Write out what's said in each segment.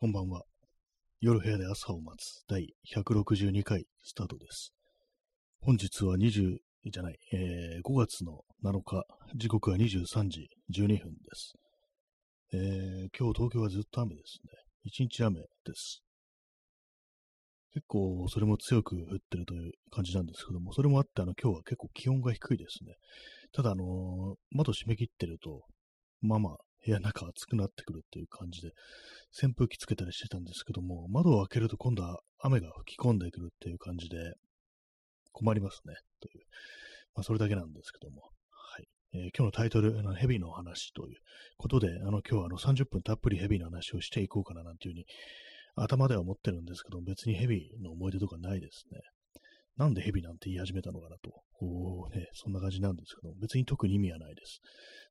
こんばんは。夜部屋で朝を待つ第162回スタートです。本日は20、じゃない、えー、5月の7日、時刻は23時12分です。えー、今日東京はずっと雨ですね。一日雨です。結構それも強く降ってるという感じなんですけども、それもあってあの今日は結構気温が低いですね。ただあのー、窓閉め切ってると、まあまあ部屋の中暑くなってくるっていう感じで、扇風機つけたりしてたんですけども、窓を開けると今度は雨が吹き込んでくるっていう感じで、困りますね。という。まあ、それだけなんですけども。はい。えー、今日のタイトル、ヘビの話ということで、あの、今日はあの30分たっぷりヘビの話をしていこうかななんていうふうに、頭では思ってるんですけど、別にヘビの思い出とかないですね。なんでヘビなんて言い始めたのかなと、こうね、そんな感じなんですけど、別に特に意味はないです。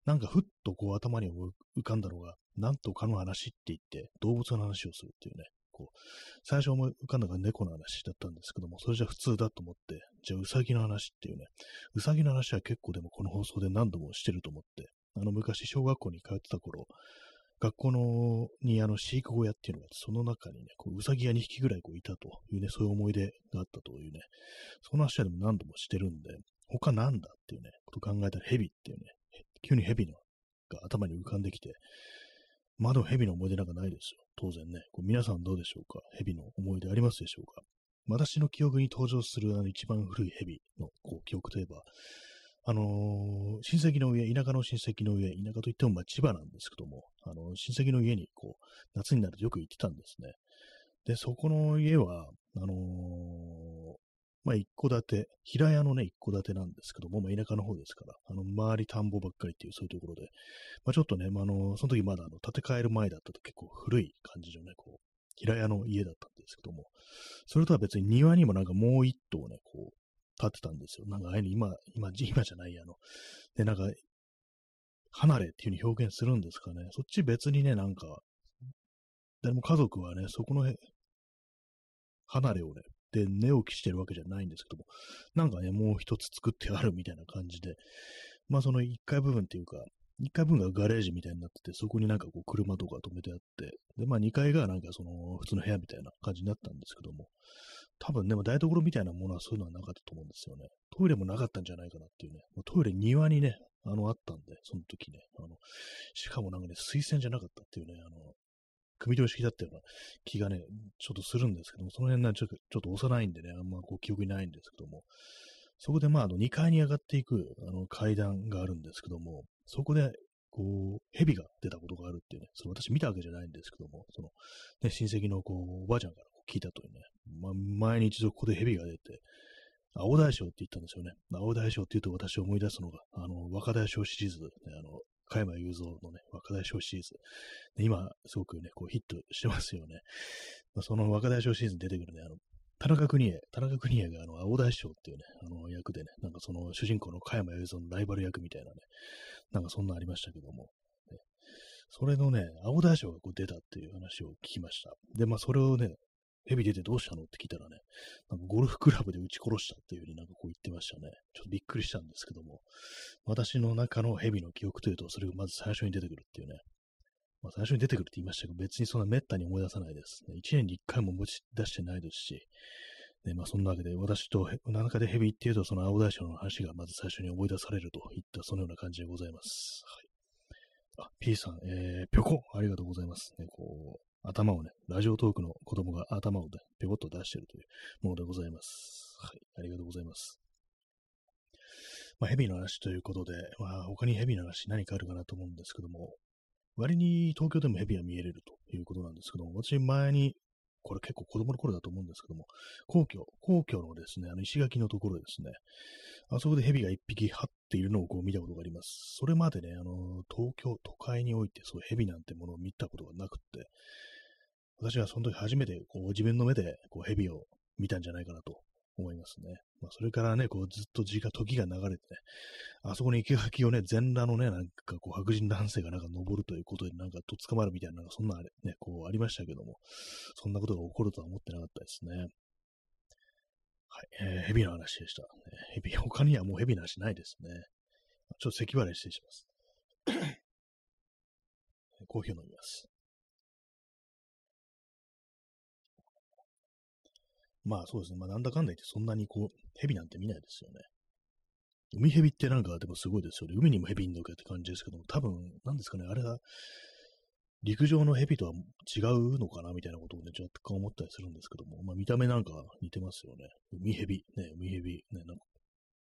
なんかふっとこう頭に浮かんだのが、なんとかの話って言って動物の話をするっていうね、こう、最初思い浮かんだのが猫の話だったんですけども、それじゃ普通だと思って、じゃあウサギの話っていうね、ウサギの話は結構でもこの放送で何度もしてると思って、あの昔小学校に通ってた頃、学校のにあの飼育小屋っていうのが、その中にね、こううさぎが2匹ぐらいこういたというね、そういう思い出があったというね、その話はでも何度もしてるんで、他なんだっていうね、こと考えたらヘビっていうね、急にヘビのが頭に浮かんできて、まあでもヘビの思い出なんかないですよ。当然ね。こう皆さんどうでしょうか？ヘビの思い出ありますでしょうか？私の記憶に登場するあの一番古いヘビのこう記憶といえば、あのー、親戚の家、田舎の親戚の家、田舎といってもまあ千葉なんですけども、あのー、親戚の家にこう、夏になるとよく行ってたんですね。で、そこの家は、あのー、まあ一戸建て、平屋のね、一戸建てなんですけども、まあ田舎の方ですから、あの、周り田んぼばっかりっていうそういうところで、まあちょっとね、まあ、あの、その時まだあの、建て替える前だったと結構古い感じのね、こう、平屋の家だったんですけども、それとは別に庭にもなんかもう一棟ね、こう、立ってたんですよ。なんかああいう今、今、今じゃないや、の、で、なんか、離れっていう風に表現するんですかね。そっち別にね、なんか、誰も家族はね、そこの離れをね、で寝起きしてるわけじゃないんですけども、なんかね、もう一つ作ってあるみたいな感じで、まあその1階部分っていうか、1階部分がガレージみたいになってて、そこになんかこう車とか止めてあって、で、まあ2階がなんかその普通の部屋みたいな感じになったんですけども、多分ね、台所みたいなものはそういうのはなかったと思うんですよね。トイレもなかったんじゃないかなっていうね。トイレ庭にね、あの、あったんで、その時ね。あの、しかもなんかね、水洗じゃなかったっていうね、あの、組み取り式だったような気がね、ちょっとするんですけども、その辺ね、ちょっとちょっと幼いんでね、あんまこう記憶にないんですけども、そこでまあ、あの、2階に上がっていく、あの、階段があるんですけども、そこで、こう、蛇が出たことがあるっていうね、それ私見たわけじゃないんですけども、その、ね、親戚のこう、おばあちゃんから聞いたというね、まあ、前に一度ここで蛇が出て、青大将って言ったんですよね。青大将って言うと私思い出すのが、あの、若大将シリーズ、ね、あの、加山雄三のね、若大将シリーズ。で今、すごくね、こうヒットしてますよね。まあ、その若大将シリーズに出てくるね、あの、田中邦衛、田中邦衛があの、青大将っていうね、あの役でね、なんかその主人公の加山雄三のライバル役みたいなね、なんかそんなありましたけども、ね、それのね、青大将がこう出たっていう話を聞きました。で、まあそれをね、蛇出てどうしたの？って聞いたらね、なんかゴルフクラブで撃ち殺したっていうふうになんかこう言ってましたね。ちょっとびっくりしたんですけども、私の中の蛇の記憶というと、それがまず最初に出てくるっていうね。まあ、最初に出てくるって言いましたけど、別にそんな滅多に思い出さないです。一年に一回も持ち出してないですし、ね、まあそんなわけで、私と中で蛇っていうと、その青大将の話がまず最初に思い出されるといったそのような感じでございます。はい。あ、P さん、えー、ぴょこありがとうございます。ね、こう、頭をね、ラジオトークの子供が頭をね、ぴょこっと出してるというものでございます。はい、ありがとうございます。まあ、ヘビの話ということで、まあ、他にヘビの話何かあるかなと思うんですけども、割に東京でもヘビは見えれるということなんですけども、私前に、これ結構子供の頃だと思うんですけども、皇居、皇居のですね、あの石垣のところですね、あそこで蛇が一匹張っているのをこう見たことがあります。それまでね、あの、東京都会においてそう蛇なんてものを見たことがなくって、私はその時初めてこう自分の目でこう蛇を見たんじゃないかなと思いますね。まあ、それからね、こうずっと時が、時が流れてね、あそこに生垣をね、全裸のね、なんかこう白人男性がなんか登るということで、なんかと捕まるみたいな、なんかそんなあれね、こうありましたけども、そんなことが起こるとは思ってなかったですね。はい、えー、蛇の話でした。蛇、他にはもう蛇の話ないですね。ちょっと咳払い失礼します。コーヒーを飲みます。まあそうですね。まあなんだかんだ言ってそんなにこう、蛇なんて見ないですよね。海蛇ってなんかでもすごいですよね。海にも蛇いんのかって感じですけども、多分、なんですかね、あれは、陸上の蛇とは違うのかなみたいなことをね、若干思ったりするんですけども、まあ見た目なんか似てますよね。海蛇、ね、海蛇、ね、なんか、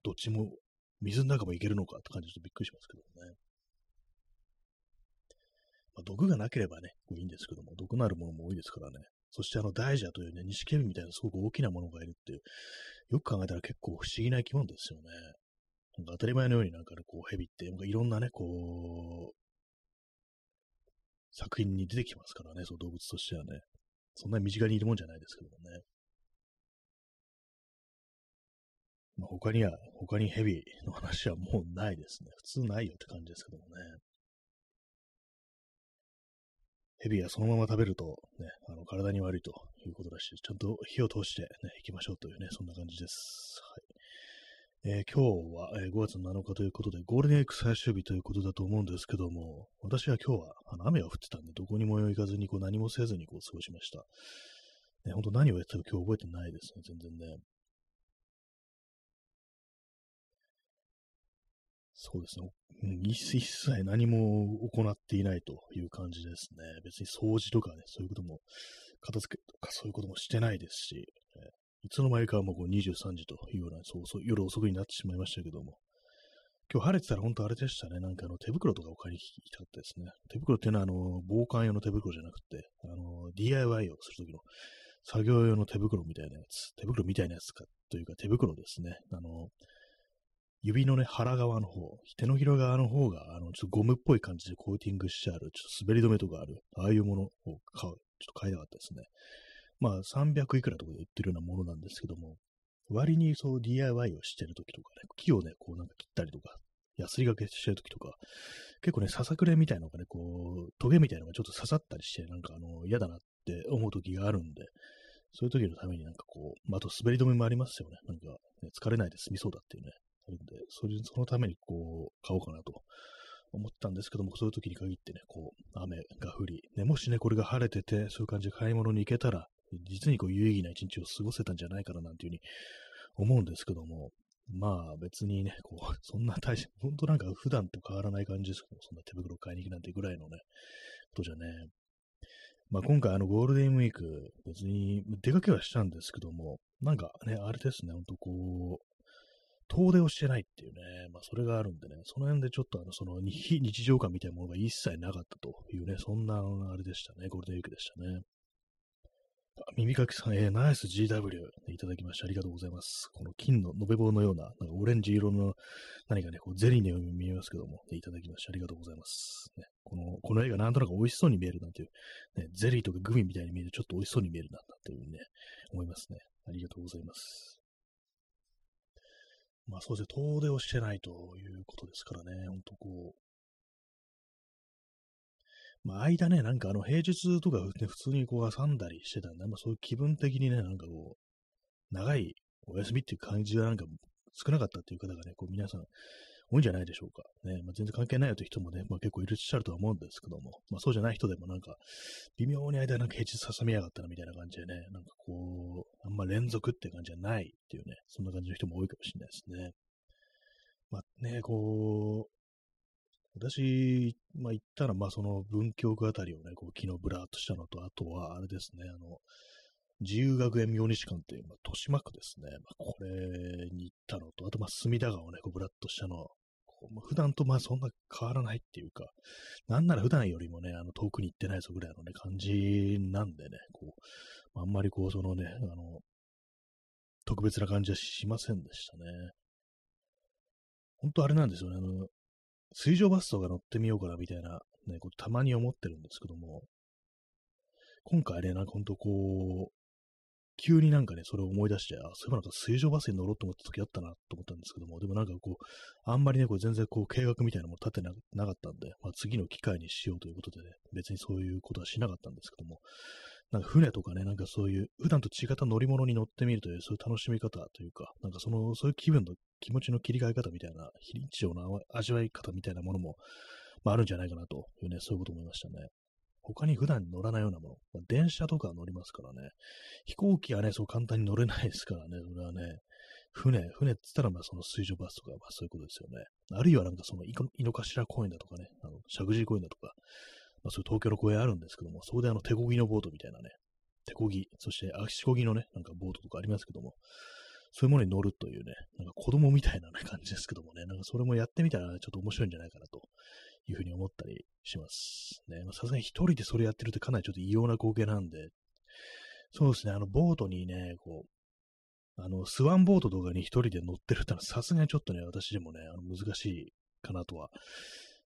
どっちも水の中もいけるのかって感じでびっくりしますけどね。まあ、毒がなければね、いいんですけども、毒のあるものも多いですからね。そしてあの大蛇というね、錦蛇みたいなすごく大きなものがいるっていう、よく考えたら結構不思議な生き物ですよね。なんか当たり前のようになんかね、こう蛇って、なんかいろんなね、こう、作品に出てきますからね、そう動物としてはね。そんなに身近にいるもんじゃないですけどもね。まあ、他には、他に蛇の話はもうないですね。普通ないよって感じですけどもね。蛇はそのまま食べると、ね、あの体に悪いということだし、ちゃんと火を通してね、行きましょうというね、そんな感じです。はいえー、今日は、え、5月7日ということで、ゴールデンウィーク最終日ということだと思うんですけども、私は今日はあの雨が降ってたんで、どこにも行かずにこう何もせずにこう過ごしました。ね、本当何をやってたか今日覚えてないですね、全然ね。そうですね。一切何も行っていないという感じですね。別に掃除とかね、そういうことも、片付けとかそういうこともしてないですし、いつの間にかもうこう23時というような、そうそう、夜遅くになってしまいましたけども、今日晴れてたら本当あれでしたね。なんかあの手袋とかを買いに行きたかったですね。手袋っていうのはあの、防寒用の手袋じゃなくて、あの、DIY をするときの作業用の手袋みたいなやつ、手袋みたいなやつかというか手袋ですね。あの、指のね、腹側の方、手のひら側の方が、あの、ちょっとゴムっぽい感じでコーティングしてある、ちょっと滑り止めとかある、ああいうものを買う、ちょっと買いたかったですね。まあ、300いくらとかで売ってるようなものなんですけども、割にそう DIY をしてるときとかね、木をね、こうなんか切ったりとか、ヤスリがけしてるときとか、結構ね、ささくれみたいなのがね、こう、トゲみたいなのがちょっと刺さったりして、なんかあの、嫌だなって思うときがあるんで、そういう時のためになんかこう、まあ、あと滑り止めもありますよね。なんか、ね、疲れないで済みそうだっていうね、あるんで、それそのためにこう、買おうかなと思ったんですけども、そういう時に限ってね、こう、雨が降り、ね、もしね、これが晴れてて、そういう感じで買い物に行けたら、実にこう、有意義な一日を過ごせたんじゃないかななんていうふうに思うんですけども、まあ別にね、こう、そんな大し、本当なんか普段と変わらない感じですけど、そんな手袋買いに行くなんてぐらいのね、ことじゃね。まあ今回あのゴールデンウィーク、別に出かけはしたんですけども、なんかね、あれですね、ほんとこう、遠出をしてないっていうね、まあそれがあるんでね、その辺でちょっとあの、その非日常感みたいなものが一切なかったというね、そんなあれでしたね、ゴールデンウィークでしたね。耳かきさん、えー、ナイス GW いただきまして、ありがとうございます。この金の延べ棒のような、なんかオレンジ色の何かね、こうゼリーのように見えますけども、いただきまして、ありがとうございます。ね、この、この絵がなんとなく美味しそうに見えるなんていう、ね、ゼリーとかグミみたいに見える、ちょっと美味しそうに見えるな、っていうふうにね、思いますね。ありがとうございます。まあそうですね、遠出をしてないということですからね、ほんとこう、まあ間ね、なんかあの平日とか、ね、普通にこう挟んだりしてたんで、まあそういう気分的にね、なんかこう、長いお休みっていう感じがなんか少なかったっていう方がね、こう皆さん多いんじゃないでしょうか。ね、まあ、全然関係ないよという人もね、まあ、結構いらっしゃるとは思うんですけども、まあ、そうじゃない人でもなんか、微妙に間なんか平日挟みやがったなみたいな感じでね、なんかこう、あんま連続って感じじゃないっていうね、そんな感じの人も多いかもしれないですね。まあね、こう、私、まあ言ったら、まあその文京区あたりをね、こう昨日ブラーっとしたのと、あとはあれですね、あの、自由学園明日館っていう、まあ、豊島区ですね。まあ、これに行ったのと、あと、まあ、隅田川をね、こうブラッとしたの、ま、普段とまあそんな変わらないっていうか、なんなら普段よりもね、あの遠くに行ってないぞぐらいのね、感じなんでね、こう、あんまりこう、そのね、あの、特別な感じはしませんでしたね。本当あれなんですよね、あの、水上バスとか乗ってみようかなみたいな、ね、こうたまに思ってるんですけども、今回ね、なんか本当こう、急になんかね、それを思い出して、あ、そういえばなんか水上バスに乗ろうと思った時あったなと思ったんですけども、でもなんかこう、あんまりね、こう全然こう計画みたいなのも立てなかったんで、まあ、次の機会にしようということでね、別にそういうことはしなかったんですけども、なんか船とかね、なんかそういう、普段と違った乗り物に乗ってみるという、そういう楽しみ方というか、なんかその、そういう気分の気持ちの切り替え方みたいな、非日常の味わい方みたいなものも、まあ、あるんじゃないかなというね、そういうこと思いましたね。他に普段乗らないようなもの、まあ、電車とか乗りますからね、飛行機はね、そう簡単に乗れないですからね、それはね、船、船って言ったら、まあその水上バスとか、まあそういうことですよね。あるいはなんかその井の頭公園だとかね、あの、石神井公園だとか、まあそういう東京の公園あるんですけども、そこであの手漕ぎのボートみたいなね、手漕ぎ、そして足漕ぎのね、なんかボートとかありますけども、そういうものに乗るというね、なんか子供みたいな、ね、感じですけどもね、なんかそれもやってみたらちょっと面白いんじゃないかなというふうに思ったりします。ね、さすがに一人でそれやってるってかなりちょっと異様な光景なんで、そうですね、あの、ボートにね、こう、あの、スワンボートとかに一人で乗ってるってのはさすがにちょっとね、私でもね、あの難しいかなとは、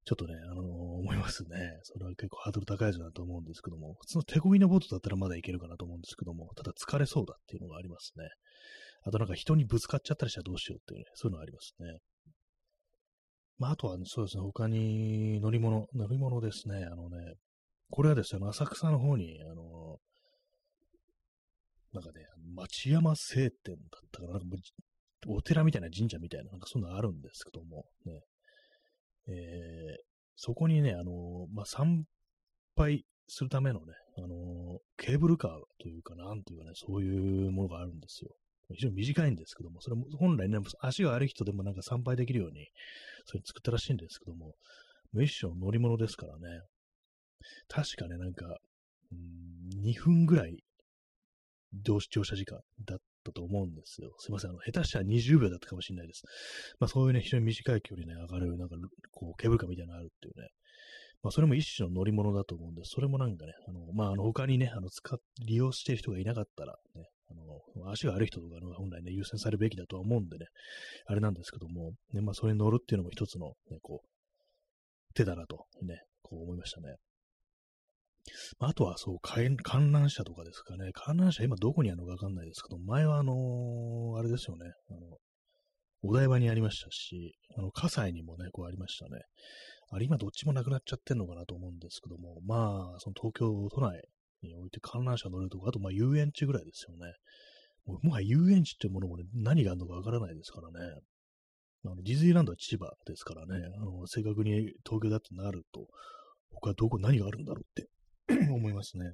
ちょっとね、あのー、思いますね。それは結構ハードル高いやつだと思うんですけども、普通の手漕ぎのボートだったらまだいけるかなと思うんですけども、ただ疲れそうだっていうのがありますね。あとなんか人にぶつかっちゃったりしたらどうしようっていうね、そういうのありますね。まあ、あとは、そうですね、他に乗り物、乗り物ですね、あのね、これはですね、浅草の方に、あの、なんかね、町山聖天だったかな、なんかお寺みたいな神社みたいな、なんかそんなのあるんですけども、ね、えー、そこにね、あの、まあ、参拝するためのね、あの、ケーブルカーというか、なんというかね、そういうものがあるんですよ。非常に短いんですけども、それも本来ね、足が悪い人でもなんか参拝できるように、それ作ったらしいんですけども、一種の乗り物ですからね、確かね、なんか、ん2分ぐらい乗車時間だったと思うんですよ。すいません。あの、下手したら20秒だったかもしれないです。まあそういうね、非常に短い距離ね、上がる、なんか、こう、ケーブルカみたいなのあるっていうね。まあそれも一種の乗り物だと思うんで、それもなんかね、あの、まああの、他にね、あの、使っ、利用している人がいなかったら、ね、あの、足が悪い人とかの本来ね、優先されるべきだとは思うんでね、あれなんですけども、ね、まあ、それに乗るっていうのも一つの、ね、こう、手だなと、ね、こう思いましたね。あとは、そう、観覧車とかですかね。観覧車今どこにあるのかわかんないですけど、前はあのー、あれですよね。あの、お台場にありましたし、あの、葛西にもね、こうありましたね。あれ今どっちもなくなっちゃってんのかなと思うんですけども、まあ、その東京都内に置いて観覧車乗るとか、あとまあ遊園地ぐらいですよね。ももはや遊園地ってものもね、何があるのかわからないですからね。あのディズニーランドは千葉ですからね、あの正確に東京だってなると、他どこ何があるんだろうって 思いますね。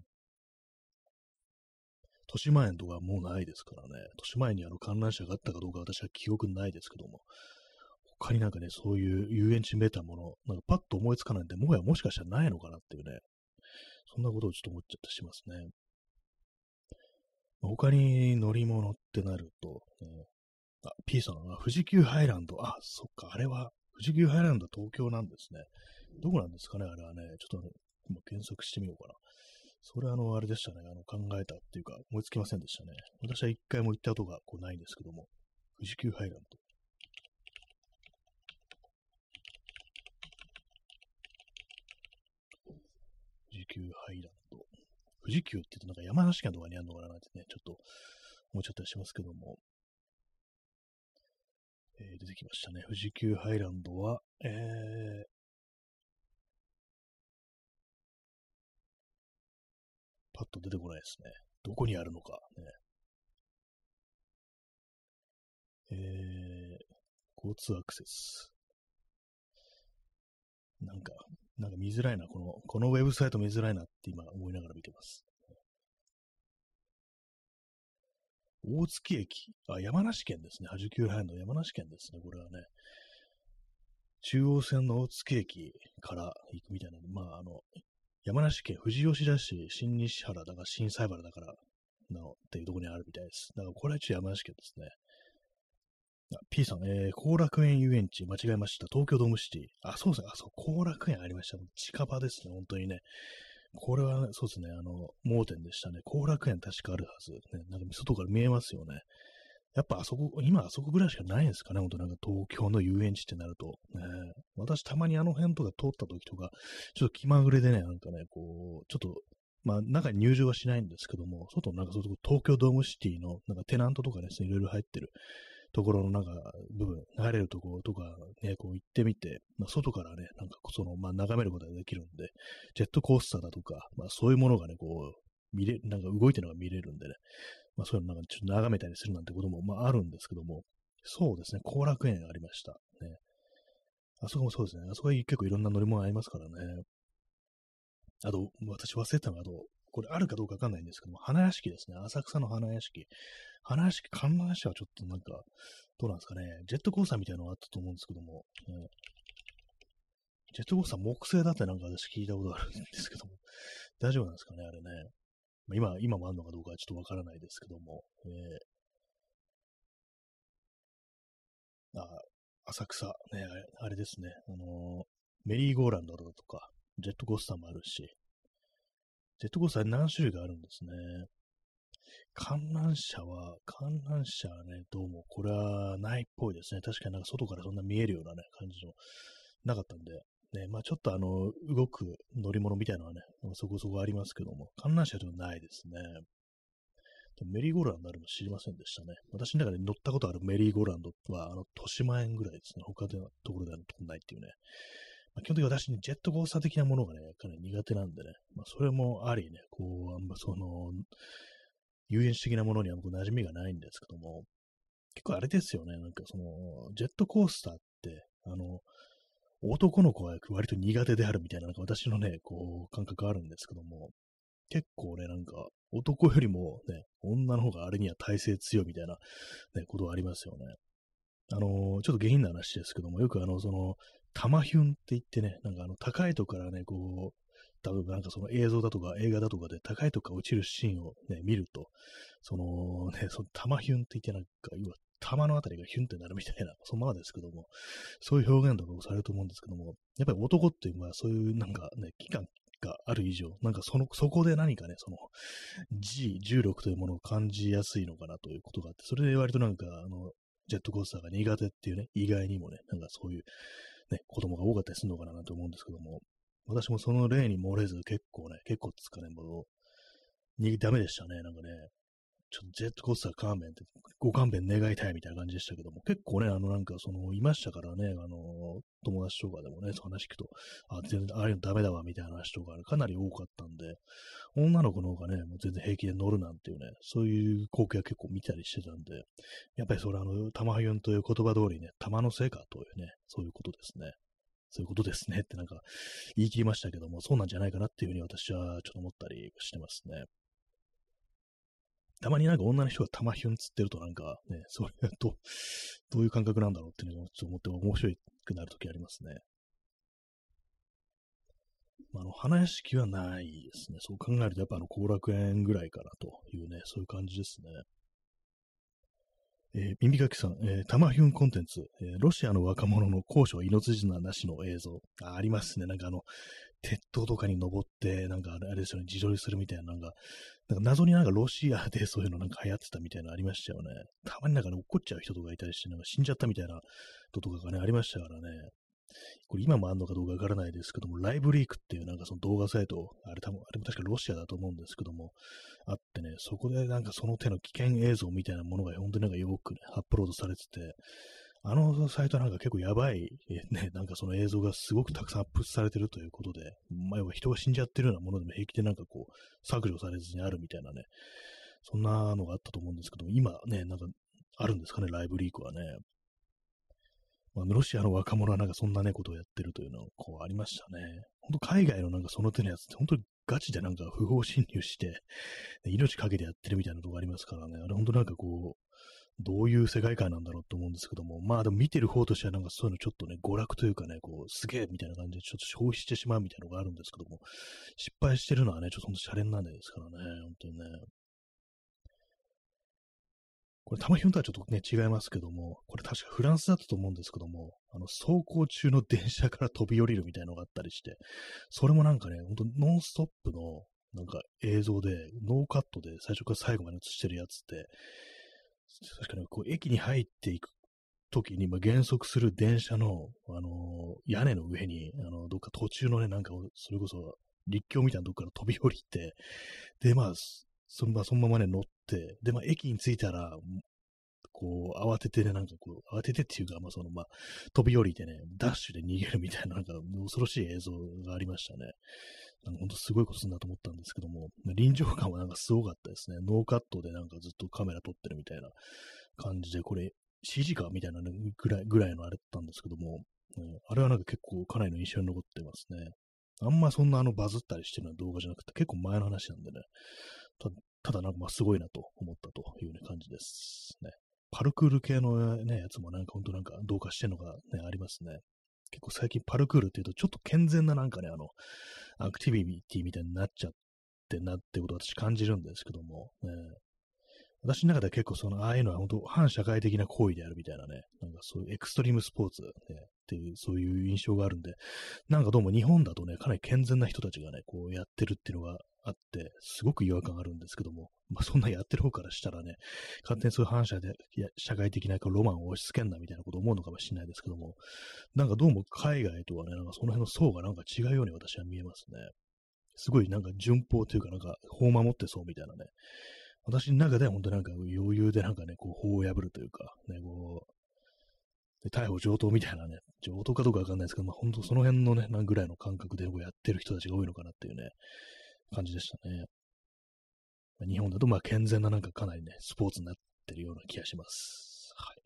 豊島園とかもうないですからね。豊島園にあの観覧車があったかどうか私は記憶ないですけども、他になんかね、そういう遊園地めたもの、なんかパッと思いつかないんで、もはやもしかしたらないのかなっていうね、そんなことをちょっと思っちゃったりしますね。他に乗り物ってなると、ね、あ、P さんは、富士急ハイランド。あ、そっか、あれは、富士急ハイランド東京なんですね。どこなんですかね、あれはね。ちょっと、ね、今検索してみようかな。それはあの、あれでしたね。あの、考えたっていうか、思いつきませんでしたね。私は一回も行ったことがこうないんですけども。富士急ハイランド。士急ハイランド。富士急って言うとなんか山梨県とかにあるのかななんてね、ちょっと思っちゃったりしますけども。えー、出てきましたね。富士急ハイランドは、えー、パッと出てこないですね。どこにあるのか、ね。えー、交通アクセス。なんか、なんか見づらいな、この、このウェブサイト見づらいなって今思いながら見てます。大月駅？あ、山梨県ですね。八十九ラインの山梨県ですね。これはね。中央線の大月駅から行くみたいな。まあ、あの、山梨県富士吉田市、新西原だから新西原だからなのっていうところにあるみたいです。だからこれは一応山梨県ですね。P さん、えー、後楽園遊園地、間違えました。東京ドームシティ。あ、そうですね。あ、そう、後楽園ありました。近場ですね、本当にね。これは、ねそうですね、あの、盲点でしたね。後楽園確かあるはず。ね、なんか外から見えますよね。やっぱあそこ、今あそこぐらいしかないんですかね、本当なんか東京の遊園地ってなると。ね、私たまにあの辺とか通った時とか、ちょっと気まぐれでね、なんかね、こう、ちょっと、まあ中に入場はしないんですけども、外なんかそういうとこ東京ドームシティのなんかテナントとかですね、いろいろ入ってるところのなんか部分、流れるところとかね、こう行ってみて、まあ、外からね、なんかその、まあ、眺めることができるんで、ジェットコースターだとか、まあ、そういうものがね、こう、見れ、なんか動いてるのが見れるんでね、まあ、そういうのなんかちょっと眺めたりするなんてことも、まあ、あるんですけども、そうですね、後楽園ありました。ね。あそこもそうですね、あそこは結構いろんな乗り物ありますからね。あと、私忘れたのが、あと、これあるかどうかわかんないんですけども、花屋敷ですね。浅草の花屋敷。花屋敷、観覧車はちょっとなんか、どうなんですかね。ジェットコースターみたいなのがあったと思うんですけども、ね、ジェットコースター木製だってなんか私聞いたことあるんですけども、大丈夫なんですかね、あれね。今、今もあるのかどうかはちょっとわからないですけども、えー、あ、浅草、ね、あれですね、あのー、メリーゴーランドだとか、ジェットコースターもあるし、ジェットコースター何種類かあるんですね。観覧車は、観覧車はね、どうもこれはないっぽいですね。確かになんか外からそんな見えるようなね、感じの、なかったんで、ね、まあちょっとあの、動く乗り物みたいなのはね、そこそこありますけども、観覧車ではないですね。メリーゴーランドあるの知りませんでしたね。私の中で乗ったことあるメリーゴーランドは、あの、豊島園ぐらいですね。他でのところではないっていうね。基本的に私にジェットコースター的なものがね、かなり苦手なんでね。まあ、それもありね、こう、あんまその、遊園地的なものには馴染みがないんですけども、結構あれですよね。なんかその、ジェットコースターって、あの、男の子は割と苦手であるみたいな、なんか私のね、こう、感覚あるんですけども、結構ね、なんか、男よりもね、女の方があれには耐性強いみたいな、ね、ことはありますよね。あの、ちょっと下品な話ですけども、よくあの、その、玉ヒュンって言ってね、なんかあの、高いとこからね、こう、例えばなんかその映像だとか映画だとかで高いとこから落ちるシーンをね、見ると、そのね、その玉ヒュンって言ってなんか、要は玉のあたりがヒュンってなるみたいな、そのままですけども、そういう表現とかをされると思うんですけども、やっぱり男っていうのはそういうなんかね、期間がある以上、なんかその、そこで何かね、その、G、重力というものを感じやすいのかなということがあって、それで割となんか、あの、ジェットコースターが苦手っていうね、意外にもね、なんかそういう、ね、子供が多かったりするのかなと思うんですけども、私もその例に漏れず結構ね、結構つかね、もう、ダメでしたね、なんかね、ちょっとジェットコースター勘弁って、ご勘弁願いたいみたいな感じでしたけども、結構ね、あのなんかその、いましたからね、あの、友達とかでもね、その話聞くと、あ、全然、ああいうのダメだわみたいな話とか、かなり多かったんで、女の子の方がね、もう全然平気で乗るなんていうね、そういう光景は結構見たりしてたんで、やっぱりそれあの、玉ユンという言葉通りね、玉のせいかというね、そういうことですね。そういうことですねってなんか言い切りましたけども、そうなんじゃないかなっていうふうに私はちょっと思ったりしてますね。たまになんか女の人が玉ひゅんつってるとなんかね、それと、どういう感覚なんだろうっていうのをちょっと思って面白くなるときありますね。あの、花屋敷はないですね。そう考えると、やっぱあの、後楽園ぐらいかなというね、そういう感じですね。えー、耳かきさん、えー、タマヒュンコンテンツ、えー、ロシアの若者の高所命綱なしの映像あ。ありますね。なんかあの、鉄塔とかに登って、なんかあれですよね、自撮りするみたいな、なんか、なんか謎になんかロシアでそういうのなんか流行ってたみたいなのありましたよね。たまになんかね、怒っちゃう人とかいたりして、なんか死んじゃったみたいな人とかがね、ありましたからね。これ今もあんのかどうかわからないですけども、ライブリークっていうなんかその動画サイト、あれ多分、あれも確かロシアだと思うんですけども、あってね、そこでなんかその手の危険映像みたいなものが本当になんかよくね、アップロードされてて、あのサイトなんか結構やばい、ね、なんかその映像がすごくたくさんアップされてるということで、まあ、要は人が死んじゃってるようなものでも平気でなんかこう、削除されずにあるみたいなね、そんなのがあったと思うんですけども、今ね、なんかあるんですかね、ライブリークはね。まあ、ロシアの若者はなんかそんなね、ことをやってるというのがこうありましたね。本当海外のなんかその手のやつって本当にガチでなんか不法侵入して、命かけてやってるみたいなとこありますからね。あれ本当なんかこう、どういう世界観なんだろうと思うんですけども、まあでも見てる方としてはなんかそういうのちょっとね、娯楽というかね、こう、すげえみたいな感じでちょっと消費してしまうみたいなのがあるんですけども、失敗してるのはね、ちょっとほんとシャレになんないですからね、本当にね。これ、玉ひょんとはちょっとね、違いますけども、これ確かフランスだったと思うんですけども、あの、走行中の電車から飛び降りるみたいなのがあったりして、それもなんかね、ほんとノンストップのなんか映像で、ノーカットで最初から最後まで映してるやつって、確かにこう駅に入っていく時に、まあ、減速する電車の、あのー、屋根の上に、あの、どっか途中のね、なんか、それこそ、立教みたいなとこから飛び降りて、で、まあ、そのまま、そのままね、乗って、で、まあ、駅に着いたら、こう、慌ててね、なんかこう、慌ててっていうか、まあ、その、まあ、飛び降りてね、ダッシュで逃げるみたいな、なんか、恐ろしい映像がありましたね。なんか本当すごいことするんだと思ったんですけども、臨場感はなんかすごかったですね。ノーカットでなんかずっとカメラ撮ってるみたいな感じで、これ CG かみたいな、ぐらいぐらいのあれだったんですけども、あれはなんか結構かなりの印象に残ってますね。あんまそんなあのバズったりしてるような動画じゃなくて結構前の話なんでね、たただなんかまあすごいなと思ったというね感じですね。パルクール系のね、やつもなんか本当なんかどうかしてるのがね、ありますね。結構最近パルクールっていうとちょっと健全ななんかね、あの、アクティビティみたいになっちゃってなってことを私感じるんですけども、ね、私の中では結構その、ああいうのは本当反社会的な行為であるみたいなね、なんかそういうエクストリームスポーツ、ね、っていう、そういう印象があるんで、なんかどうも日本だとね、かなり健全な人たちがね、こうやってるっていうのがあって、すごく違和感があるんですけども、まあそんなやってる方からしたらね、勝手にそういう反社で、社会的なロマンを押し付けんなみたいなこと思うのかもしれないですけども、なんかどうも海外とはね、なんかその辺の層がなんか違うように私は見えますね。すごいなんか順法というかなんか法を守ってそうみたいなね、私の中では本当なんか余裕でなんかね、こう法を破るというか、ね、こう、逮捕上等みたいなね、上等かどうかわかんないですけど、まあ本当その辺のね、何ぐらいの感覚でこうやってる人たちが多いのかなっていうね、感じでしたね。日本だとまあ健全ななんかかなりね、スポーツになってるような気がします。はい。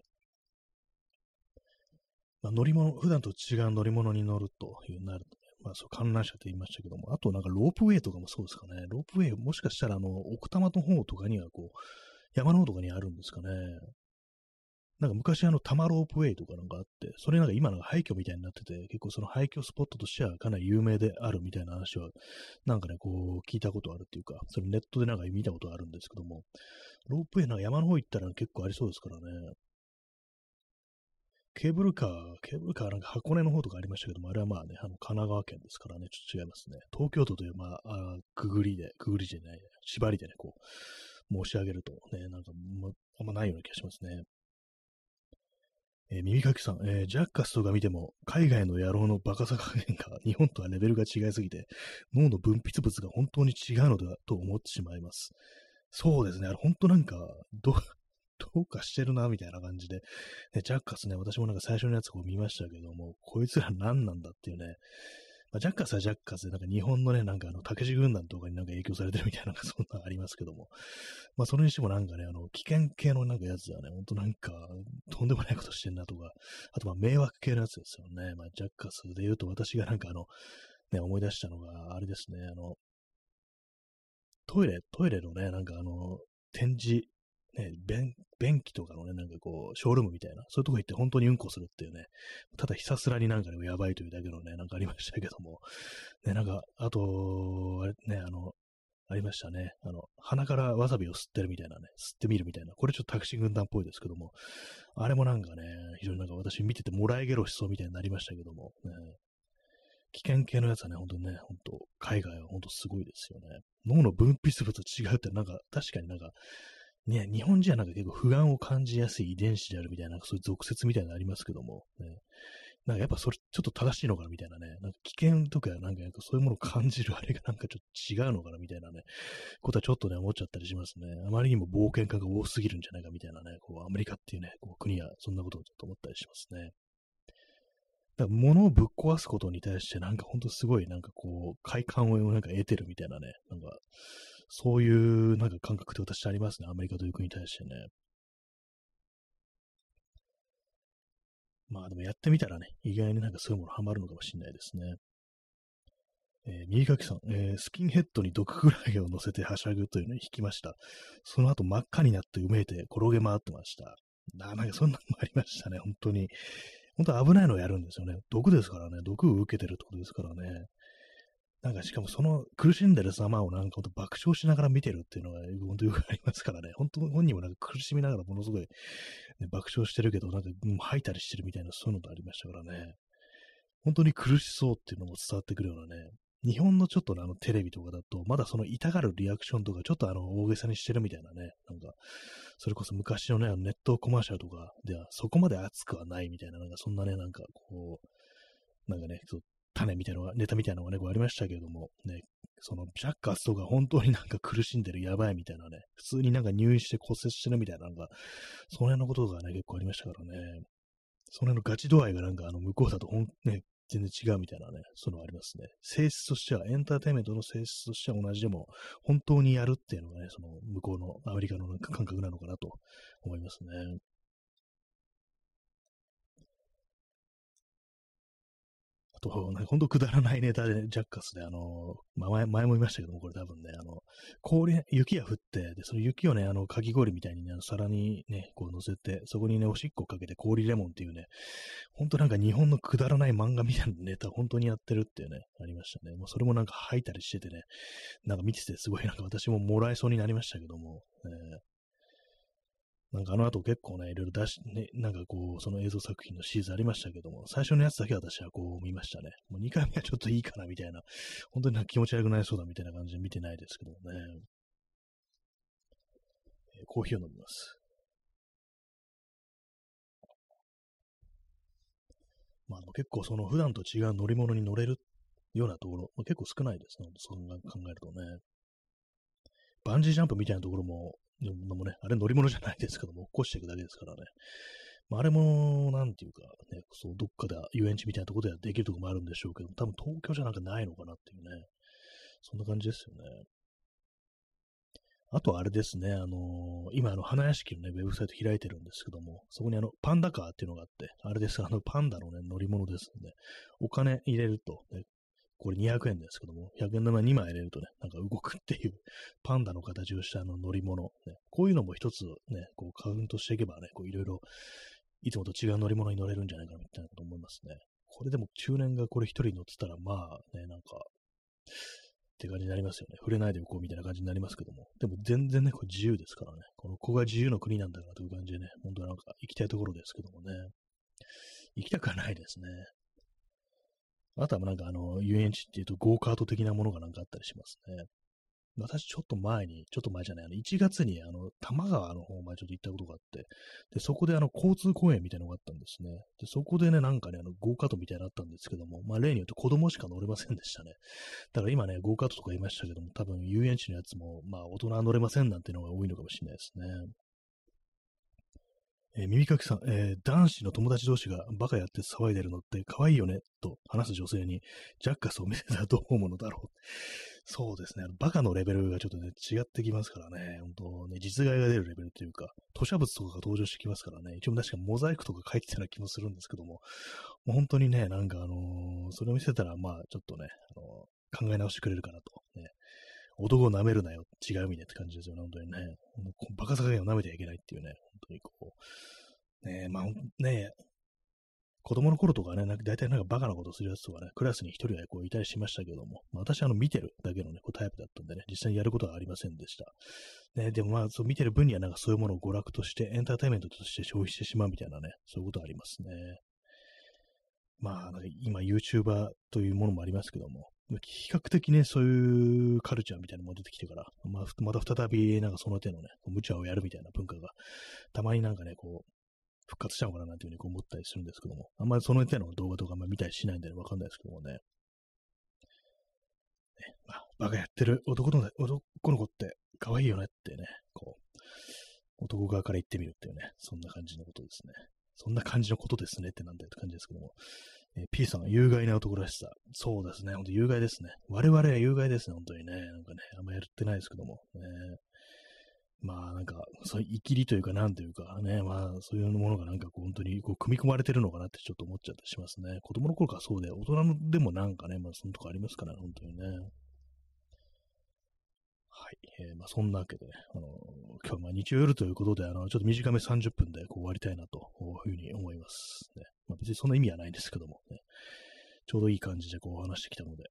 まあ、乗り物、普段と違う乗り物に乗るというなるとまあ、そう、観覧車って言いましたけども、あとなんかロープウェイとかもそうですかね。ロープウェイ、もしかしたらあの、奥多摩の方とかにはこう、山の方とかにあるんですかね。なんか昔あの、多摩ロープウェイとかなんかあって、それなんか今の廃墟みたいになってて、結構その廃墟スポットとしてはかなり有名であるみたいな話は、なんかね、こう、聞いたことあるっていうか、それネットでなんか見たことあるんですけども、ロープウェイなんか山の方行ったら結構ありそうですからね。ケーブルカー、ケーブルカーなんか箱根の方とかありましたけども、あれはまあね、あの神奈川県ですからね、ちょっと違いますね。東京都という、まあ、あくぐりで、くぐりじゃない、縛りでね、こう、申し上げるとね、なんか、まあんまないような気がしますね。えー、耳かきさん、えー、ジャッカスとか見ても、海外の野郎のバカさ加減が日本とはレベルが違いすぎて、脳の分泌物が本当に違うのだと思ってしまいます。そうですね、あれ本当なんか、ど、どうかしてるな、みたいな感じで、ね、ジャッカスね、私もなんか最初のやつこう見ましたけども、こいつら何なんだっていうね、まあ、ジャッカスはジャッカスで、なんか日本のね、なんかあの、竹地軍団とかになんか影響されてるみたいな、そんなありますけども、まあ、それにしてもなんかね、あの、危険系のなんかやつはね、ほんとなんか、とんでもないことしてんなとか、あとまあ、迷惑系のやつですよね。まあ、ジャッカスで言うと私がなんかあの、ね、思い出したのが、あれですね、あの、トイレ、トイレのね、なんかあの、展示ね、便、便器とかのね、なんかこう、ショールームみたいな、そういうとこ行って本当にうんこするっていうね、ただひたすらになんかね、やばいというだけのね、なんかありましたけども、ね、なんか、あと、あれね、あの、ありましたね。あの、鼻からわさびを吸ってるみたいなね、吸ってみるみたいな。これちょっとタクシー軍団っぽいですけども、あれもなんかね、非常になんか私見ててもらいゲロしそうみたいになりましたけども、ね、危険系のやつはね、ほんとね、ほんと、海外はほんとすごいですよね。脳の分泌物違うってなんか、確かになんか、ね、日本人はなんか結構不安を感じやすい遺伝子であるみたいな、そういう俗説みたいなのありますけども、ね、なんかやっぱそれちょっと正しいのかなみたいなね、なんか危険とかなんかそういうものを感じるあれが なんかちょっと違うのかなみたいなね、ことはちょっとね、思っちゃったりしますね。あまりにも冒険家が多すぎるんじゃないかみたいなね、こうアメリカっていうね、こう国はそんなことをちょっと思ったりしますね。だから物をぶっ壊すことに対してなんかほんとすごいなんかこう快感をなんか得てるみたいなね、なんかそういうなんか感覚って私ありますね。アメリカという国に対してね。まあでもやってみたらね、意外になんかそういうものハマるのかもしれないですね。えー、右書きさん、えー、スキンヘッドに毒クラゲを乗せてはしゃぐというのを引きました。その後真っ赤になって埋めて転げ回ってました。ななんかそんなのもありましたね、本当に。本当危ないのをやるんですよね。毒ですからね。毒を受けてるってことですからね。なんかしかもその苦しんでる様をなんかほんと爆笑しながら見てるっていうのが本当よくありますからね。本当本人もなんか苦しみながらものすごい、ね、爆笑してるけど、なんか吐いたりしてるみたいなそういうのとありましたからね。本当に苦しそうっていうのも伝わってくるようなね。日本のちょっとあのテレビとかだと、まだその痛がるリアクションとか、ちょっとあの大げさにしてるみたいなね、なんか、それこそ昔のね、ネットコマーシャルとかでは、そこまで熱くはないみたいな、なんかそんなね、なんかこう、なんかね、種みたいなのが、ネタみたいなのがね、こうありましたけれども、ね、そのジャッカスとか本当になんか苦しんでるやばいみたいなね、普通になんか入院して骨折してるみたいなのが、その辺のことがね、結構ありましたからね、その辺のガチ度合いがなんかあの向こうだとほん、ね、全然違うみたいなね、そのありますね。性質としては、エンターテインメントの性質としては同じでも、本当にやるっていうのがね、その向こうのアメリカのなんか感覚なのかなと思いますね。あと、ほんとくだらないネタで、ジャッカスで、あの、前前も言いましたけども、これ多分ね、あの、氷、雪が降って、で、その雪をね、あの、かき氷みたいにね、皿にね、こう乗せて、そこにね、おしっこかけて氷レモンっていうね、ほんとなんか日本のくだらない漫画みたいなネタ、本当にやってるっていうね、ありましたね。もうそれもなんか吐いたりしててね、なんか見ててすごいなんか私ももらえそうになりましたけども、えーなんかあの後結構ね、いろいろ出し、ね、なんかこう、その映像作品のシーズンありましたけども、最初のやつだけ私はこう見ましたね。もう2回目はちょっといいかなみたいな、本当になんか気持ち悪くなりそうだみたいな感じで見てないですけどね。えー、コーヒーを飲みます。まあ、結構その普段と違う乗り物に乗れるようなところ、まあ、結構少ないですね。そんな考えるとね。バンジージャンプみたいなところものもね、あれ乗り物じゃないですけども、起こしていくだけですからね。まあ、あれも、なんていうか、ね、そう、どっかで遊園地みたいなところではできるところもあるんでしょうけども、多分東京じゃなんかないのかなっていうね。そんな感じですよね。あとあれですね、あのー、今、あの、花屋敷のね、ウェブサイト開いてるんですけども、そこにあの、パンダカーっていうのがあって、あれです、あの、パンダのね、乗り物ですんで、お金入れると、ね、これ200円ですけども、100円玉2枚入れるとね、なんか動くっていう、パンダの形をしたあの乗り物、ね、こういうのも一つね、こうカウントしていけばね、こういろいろ、いつもと違う乗り物に乗れるんじゃないかなみたいなこと思いますね。これでも中年がこれ一人乗ってたら、まあね、なんか、って感じになりますよね。触れないでおこうみたいな感じになりますけども。でも全然ね、これ自由ですからね。この、ここが自由の国なんだなという感じでね、本当はなんか行きたいところですけどもね。行きたくはないですね。あとはなんかあの、遊園地っていうとゴーカート的なものがなんかあったりしますね。私ちょっと前に、ちょっと前じゃない、あの、1月にあの、多摩川の方までちょっと行ったことがあって、で、そこであの、交通公園みたいなのがあったんですね。で、そこでね、なんかね、あの、ゴーカートみたいなのあったんですけども、まあ、例によって子供しか乗れませんでしたね。だから今ね、ゴーカートとか言いましたけども、多分遊園地のやつも、まあ、大人は乗れませんなんていうのが多いのかもしれないですね。えー、耳かきさん、えー、男子の友達同士がバカやって騒いでるのって可愛いよねと話す女性にジャッカスを見せたらどう思うのだろう。そうですね。バカのレベルがちょっとね、違ってきますからね。本当ね、実害が出るレベルというか、吐砂物とかが登場してきますからね。一応確かモザイクとか書いてたような気もするんですけども、もう本当にね、なんかあのー、それを見せたら、まあ、ちょっとね、あのー、考え直してくれるかなと。ね、男を舐めるなよ、違う意味でって感じですよね、本当にね。バカさ加減を舐めてはいけないっていうね、本当にこう、ねまあ、ね子供の頃とかね、なんか大体なんかバカなことするやつとかね、クラスに一人はこういたりしましたけども、まあ、私はあの見てるだけのね、こうタイプだったんでね、実際にやることはありませんでした。ね、でもまあ、そう見てる分にはなんかそういうものを娯楽として、エンターテインメントとして消費してしまうみたいなね、そういうことはありますね。まあ、今 YouTuber というものもありますけども、比較的ね、そういうカルチャーみたいなのも出てきてから、まあ、また再びなんかその手のね、無茶をやるみたいな文化が、たまになんかね、こう、復活したのかななんていうふうに思ったりするんですけども、あんまりその手の動画とかあんまり見たりしないんでわかんないですけどもね。ねまあ、バカやってる男の男の子って可愛いよねってね、こう、男側から言ってみるっていうね、そんな感じのことですね。そんな感じのことですねってなんだよって感じですけども。えー、P さん、有害な男らしさ。そうですね。ほんと有害ですね。我々は有害ですね。本当にね。なんかね、あんまやってないですけども。ね、まあなんか、そういう生きりというか、なんというかね、まあそういうものがなんかこう本当にこう組み込まれてるのかなってちょっと思っちゃったりしますね。子供の頃からそうで、大人でもなんかね、まあそのとこありますからね、本当にね。はい。えー、まあそんなわけでね、あの、今日はまあ日曜夜ということで、あの、ちょっと短め30分でこう終わりたいなというふうに思います。ね。まあ別にそんな意味はないんですけども。ちょうどいい感じでこう話してきたので、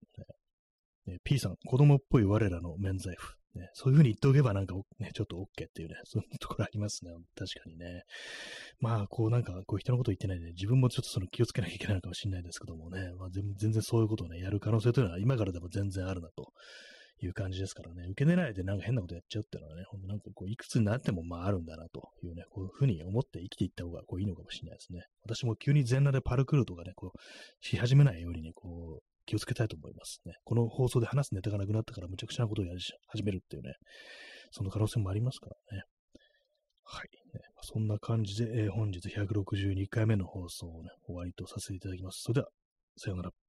ね、ね P さん、子供っぽい我らの免罪符。ね、そういうふうに言っておけばなんか、ね、ちょっと OK っていうね、そういうところありますね。確かにね。まあ、こうなんか、こう人のこと言ってないで、自分もちょっとその気をつけなきゃいけないのかもしれないですけどもね、まあ、全然そういうことをね、やる可能性というのは今からでも全然あるなという感じですからね、受け狙いでなんか変なことやっちゃうっていうのはね、ほんとなんかこう、いくつになってもまああるんだなというね、こういうふうに思って生きていった方がこういいのかもしれないですね。私も急に全裸でパルクールとかね、こう、し始めないようにね、こう、気をつけたいと思いますね。この放送で話すネタがなくなったからむちゃくちゃなことをやり始めるっていうね、その可能性もありますからね。はい。そんな感じで、え、本日162回目の放送をね、終わりとさせていただきます。それでは、さようなら。